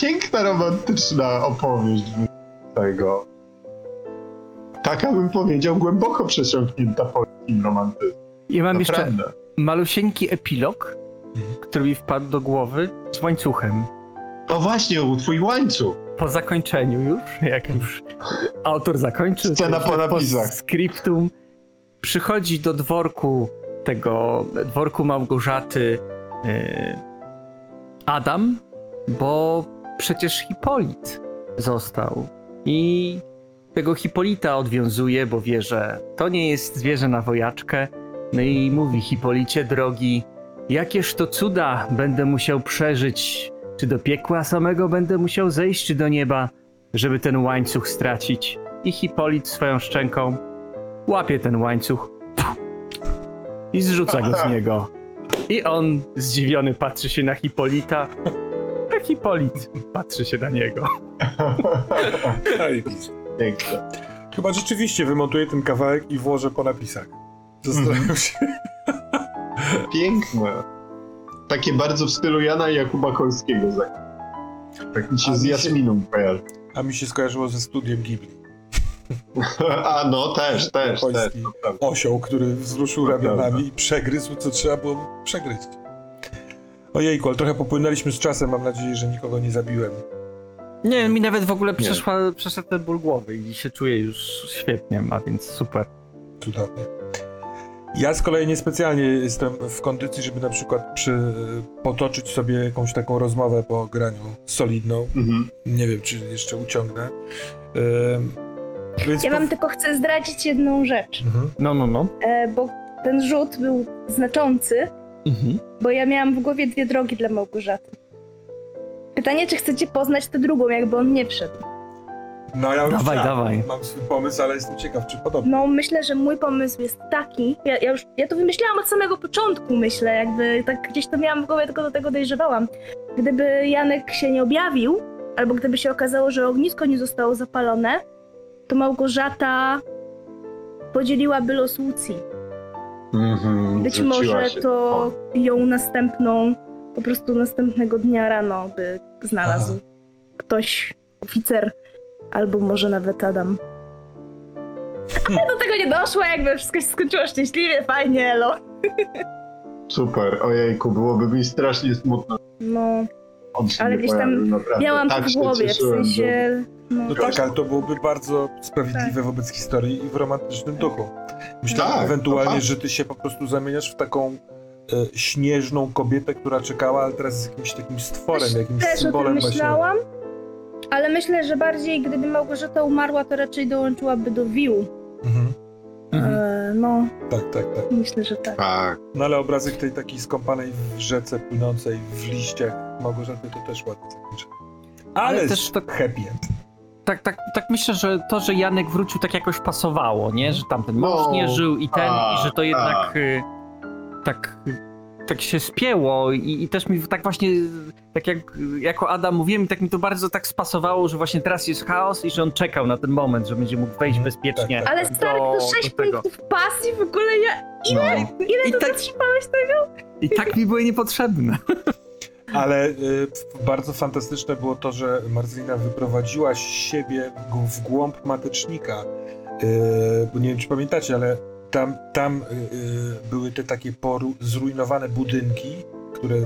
piękna, romantyczna opowieść tego. Taka bym powiedział, głęboko przesiąknięta polskim romantyzmem. I mam jeszcze malusieńki epilog, który mi wpadł do głowy z łańcuchem. O właśnie, twój łańcuch. Po zakończeniu już, jak już autor zakończył, Scena po napisach. Postscriptum przychodzi do dworku tego, dworku Małgorzaty e, Adam, bo przecież Hipolit został. I tego Hipolita odwiązuje, bo wie, że to nie jest zwierzę na wojaczkę. No i mówi Hipolicie, drogi, jakież to cuda będę musiał przeżyć. Czy do piekła samego będę musiał zejść, czy do nieba, żeby ten łańcuch stracić? I Hipolit swoją szczęką łapie ten łańcuch i zrzuca go z niego. I on zdziwiony patrzy się na Hipolita, Hipolit patrzy się na niego. Zajebiście. Piękne. Chyba rzeczywiście wymontuję ten kawałek i włożę po napisach. Zastanawiam się. Piękne. Takie bardzo w stylu Jana i Jakuba Kolskiego. za- Tak mi się A z mi się- Jasminą kojarzy. A mi się skojarzyło ze studiem Ghibli. A no, też, też, też. Osioł, który wzruszył To ramionami i przegryzł, co trzeba było przegryźć. Ojejku, ale trochę popłynęliśmy z czasem. Mam nadzieję, że nikogo nie zabiłem. Nie, mi nawet w ogóle przeszła, przeszedł ten ból głowy i się czuję już świetnie, a więc super. Cudownie. Ja z kolei niespecjalnie jestem w kondycji, żeby na przykład przy, potoczyć sobie jakąś taką rozmowę po graniu solidną. Mhm. Nie wiem, czy jeszcze uciągnę. Więc Ja po- wam tylko chcę zdradzić jedną rzecz, Mhm. No, no, no. e, bo ten rzut był znaczący, Mhm. bo ja miałam w głowie dwie drogi dla Małgorzaty. Pytanie, czy chcecie poznać tę drugą, jakby on nie wszedł. No ja już Dawaj, dawaj. Mam swój pomysł, ale jestem ciekaw, czy podobny. No, myślę, że mój pomysł jest taki. Ja, ja już ja to wymyślałam od samego początku, myślę, jakby tak gdzieś to miałam w głowie, tylko do tego dojrzewałam. Gdyby Janek się nie objawił, albo gdyby się okazało, że ognisko nie zostało zapalone, to Małgorzata podzieliłaby los Łucji. Mhm. Być może się. to O. ją następną, po prostu następnego dnia rano by znalazł Aha. ktoś, oficer, albo może nawet Adam. Ale do tego nie doszło, jakby wszystko się skończyło szczęśliwie, fajnie, elo. Super, ojejku, byłoby mi strasznie smutno. No, Ale gdzieś tam naprawdę. miałam tak to w głowie, w sensie... No, No tak, ale to byłoby bardzo sprawiedliwe wobec historii i w romantycznym duchu. Myślałem Tak, ewentualnie, tak. że ty się po prostu zamieniasz w taką e, śnieżną kobietę, która czekała, ale teraz jest jakimś takim stworem, Też- jakimś też o tym symbolem właśnie. myślałam, ale myślę, że bardziej gdyby Małgorzata umarła, to raczej dołączyłaby do Wił. Mhm. Mhm. E, no, Tak, tak, tak. myślę, że tak. Tak. No ale obrazek tej takiej skąpanej w rzece płynącej w liściach Małgorzaty to też ładnie zakończenie. Ale, Ale też tak- happy end. Tak, tak, tak myślę, że to, że Janek wrócił tak jakoś pasowało, nie? Że tamten mąż No, nie żył i ten, tak, i że to jednak tak. y, tak, tak się spięło i, i też mi tak właśnie, tak jak jako Adam mówiłem, i tak mi to bardzo tak spasowało, że właśnie teraz jest chaos i że on czekał na ten moment, że będzie mógł wejść Mhm, bezpiecznie. tak, tak. Ale stary, to 6 do tego. punktów pasji w ogóle, ja, ile, No. ile I to tak- zatrzymałeś tego? I tak mi były niepotrzebne. Ale y, bardzo fantastyczne było to, że Marcelina wyprowadziła siebie w głąb matecznika. Y, bo nie wiem, czy pamiętacie, ale tam, tam y, były te takie poru- zrujnowane budynki, które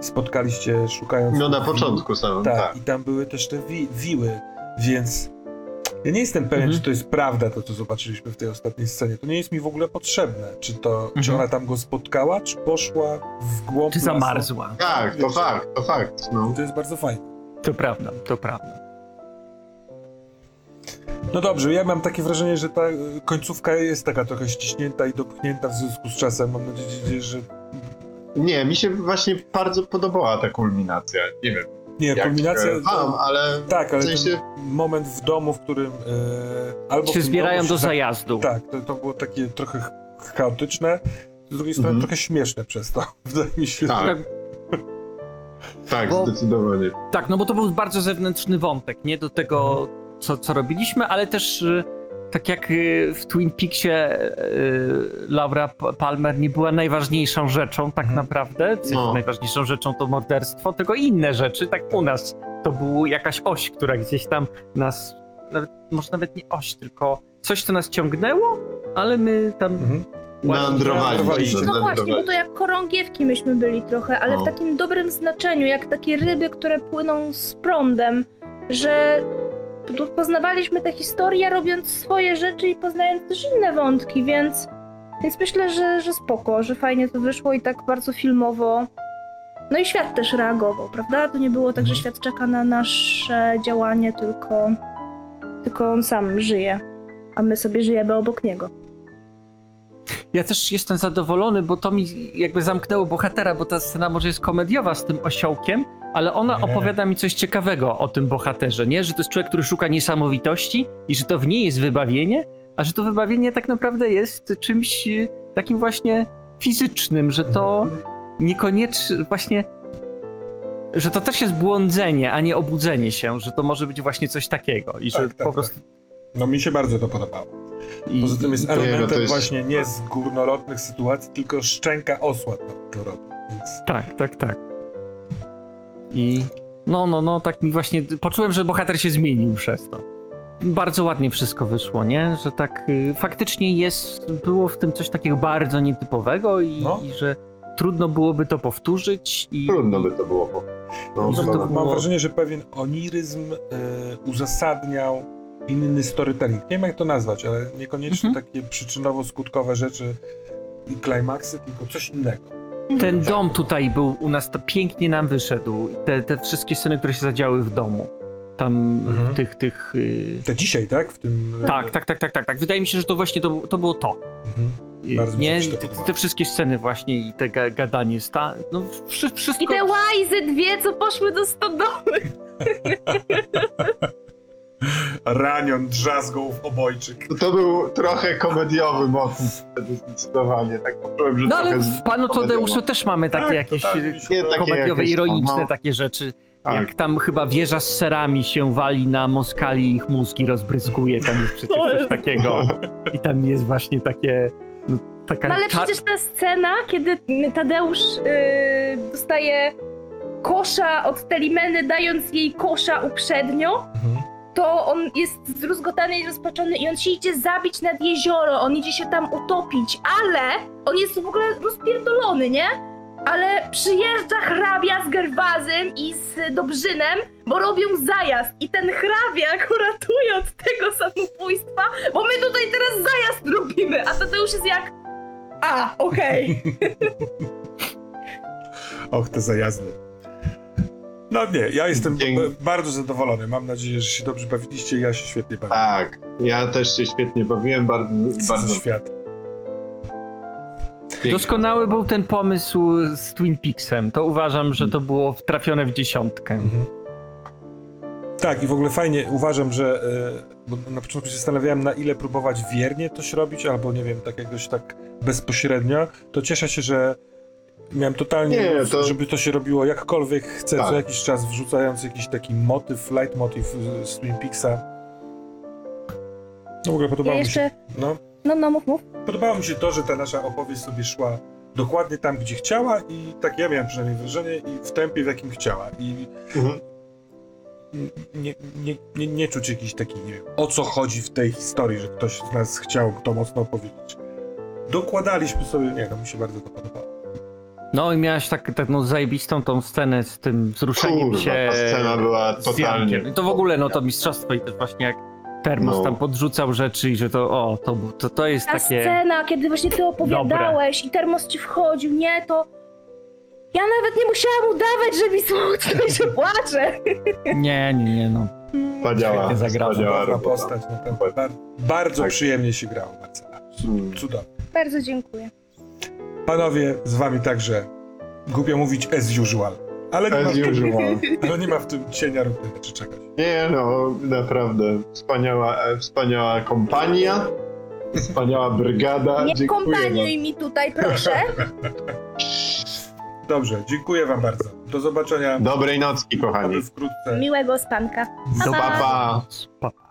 spotkaliście szukając. No na początku samym, Tak, tak. i tam były też te wi- wiły, więc ja nie jestem pewien, Mhm. czy to jest prawda, to co zobaczyliśmy w tej ostatniej scenie. To nie jest mi w ogóle potrzebne. Czy to, czy Mhm. ona tam go spotkała, czy poszła w głąb Czy lasu? zamarzła? Tak, to fakt, to fakt. No. To jest bardzo fajne. To prawda, to prawda. No dobrze, ja mam takie wrażenie, że ta y, końcówka jest taka trochę ściśnięta i dopchnięta w związku z czasem. Mam nadzieję, że... Nie, mi się właśnie bardzo podobała ta kulminacja. Nie wiem, Nie, jak kulminacja... Wam, ale Tak, ale w sensie- ten moment w domu, w którym... E, albo Się zbierają domu do zajazdu. Tak, to, to było takie trochę ch- chaotyczne, z drugiej strony Mhm. trochę śmieszne przez to. Wydaje mi się. Tak. Tak, tak, Bo- zdecydowanie. Tak, no bo to był bardzo zewnętrzny wątek, nie do tego, co, co robiliśmy, ale też y, tak jak y, w Twin Peaksie y, Laura Palmer nie była najważniejszą rzeczą tak Mhm. naprawdę, No. najważniejszą rzeczą to morderstwo, tylko inne rzeczy, tak u nas. To była jakaś oś, która gdzieś tam nas, nawet, może nawet nie oś, tylko coś, co nas ciągnęło, ale my tam... Mhm. Meandrowaliśmy. No właśnie, bo to jak korągiewki myśmy byli trochę, ale No. w takim dobrym znaczeniu, jak takie ryby, które płyną z prądem, że poznawaliśmy tę historię, robiąc swoje rzeczy i poznając też inne wątki, więc, więc myślę, że, że spoko, że fajnie to wyszło i tak bardzo filmowo. No i świat też reagował, prawda? To nie było tak, że Mhm. świat czeka na nasze działanie, tylko, tylko on sam żyje, a my sobie żyjemy obok niego. Ja też jestem zadowolony, bo to mi jakby zamknęło bohatera, bo ta scena może jest komediowa z tym osiołkiem, ale ona opowiada mi coś ciekawego o tym bohaterze, nie? Że to jest człowiek, który szuka niesamowitości i że to w niej jest wybawienie, a że to wybawienie tak naprawdę jest czymś e, takim właśnie fizycznym, że to niekoniecznie właśnie że to też jest błądzenie, a nie obudzenie się, że to może być właśnie coś takiego i że Tak, tak, po prostu No mi się bardzo to podobało. i, Poza tym jest no to elementem jest- właśnie nie z górnolotnych sytuacji, tylko szczęka osła to robi. Więc Tak, tak, tak. I no, no, no, tak mi właśnie poczułem, że bohater się zmienił przez to. Bardzo ładnie wszystko wyszło, nie? Że tak y, faktycznie jest, było w tym coś takiego bardzo nietypowego i, No. i że trudno byłoby to powtórzyć i Trudno by to było. No, to zgoda. Mam było- wrażenie, że pewien oniryzm e, uzasadniał inny storytelling. Nie wiem jak to nazwać, ale niekoniecznie Mhm. takie przyczynowo-skutkowe rzeczy i klimaksy, tylko coś innego. Ten dom tutaj był u nas, to pięknie nam wyszedł. Te, te wszystkie sceny, które się zadziały w domu. Tam Mhm. tych, tych... y, Te dzisiaj, tak? W tym... Tak, tak, tak, tak, tak, tak. Wydaje mi się, że to właśnie to, to było to. Mhm. I- Bardzo mi nie, się te, te wszystkie sceny właśnie i te ga, gadanie sta, no wszy, wszystko... I te łajzy dwie, co poszły do stodoły. Ranion drzazgą w obojczyk. To był trochę komediowy motyw wtedy zdecydowanie. Tak poczułem, że No ale w Panu Tadeuszu też mamy takie Tak, jakieś to- takie komediowe, jakieś, ironiczne no. takie rzeczy. Tak. Jak tam chyba wieża z serami się wali na Moskali i ich mózgi rozbryzguje, tam jest przecież coś takiego. I tam jest właśnie takie... No, taka No ale cza- przecież ta scena, kiedy Tadeusz yy, dostaje kosza od Telimeny, dając jej kosza uprzednio, Mhm. To on jest zdruzgotany i rozpaczony i on się idzie zabić nad jezioro, on idzie się tam utopić, ale on jest w ogóle rozpierdolony, nie? Ale przyjeżdża hrabia z Gerwazem i z Dobrzynem, bo robią zajazd i ten hrabia go ratuje od tego samobójstwa, bo my tutaj teraz zajazd robimy, a Tadeusz jest jak... A, okej. Och, te zajazdy. No nie, ja jestem Dzięki. bardzo zadowolony. Mam nadzieję, że się dobrze bawiliście i ja się świetnie bawię. Tak, ja też się świetnie bawiłem, bardzo, Co bardzo świat. pięknie. Doskonały był ten pomysł z Twin Peaksem. To uważam, że to było trafione w dziesiątkę. Mhm. Tak, i w ogóle fajnie uważam, że. e, Bo na początku się zastanawiałem, na ile próbować wiernie coś robić, albo nie wiem, tak jakoś tak bezpośrednio. To cieszę się, że miałem totalnie, Nie, to- żeby to się robiło jakkolwiek chcę, Tak. co jakiś czas wrzucając jakiś taki motyw, leitmotiv z- z Twin Peaksa. No w ogóle podobało Ja mi się. jeszcze... No, No, no, mów, mów. Podobało mi się to, że ta nasza opowieść sobie szła dokładnie tam, gdzie chciała i tak ja miałem przynajmniej wrażenie i w tempie, w jakim chciała. I Mhm. nie, nie, nie, nie czuć jakiś taki, nie wiem, o co chodzi w tej historii, że ktoś z nas chciał to mocno opowiedzieć. Dokładaliśmy sobie, nie no, mi się bardzo to podobało. No i miałeś tak, taką zajebistą tą scenę z tym wzruszeniem Kurwa, się. ta scena była z totalnie... Jankiem. To w ogóle, no to mistrzostwo i też właśnie jak Termos No. tam podrzucał rzeczy i że to, o, to, to, to jest Ta takie... scena, kiedy właśnie ty opowiadałeś i termos ci wchodził, nie, to... Ja nawet nie musiałam udawać, że mi smutno i że płaczę. Nie, nie, nie, no. Wspaniała, Świetnie zagrała. wspaniała Cudowna robota. postać, naprawdę. Bar bardzo Tak. przyjemnie się grało, Marcela. Mm. Cudownie. Bardzo dziękuję. Panowie, z wami także, głupio mówić as usual, ale nie, ma, As usual. ale nie ma w tym cienia rutyny czy czegoś. Nie no, naprawdę wspaniała, e, wspaniała kompania, wspaniała brygada. Nie Dziękuję kompaniuj mi tutaj, proszę. Dobrze, dziękuję wam bardzo. Do zobaczenia. Dobrej nocki, kochani. wkrótce. Miłego spanka. Do Pa, pa. pa.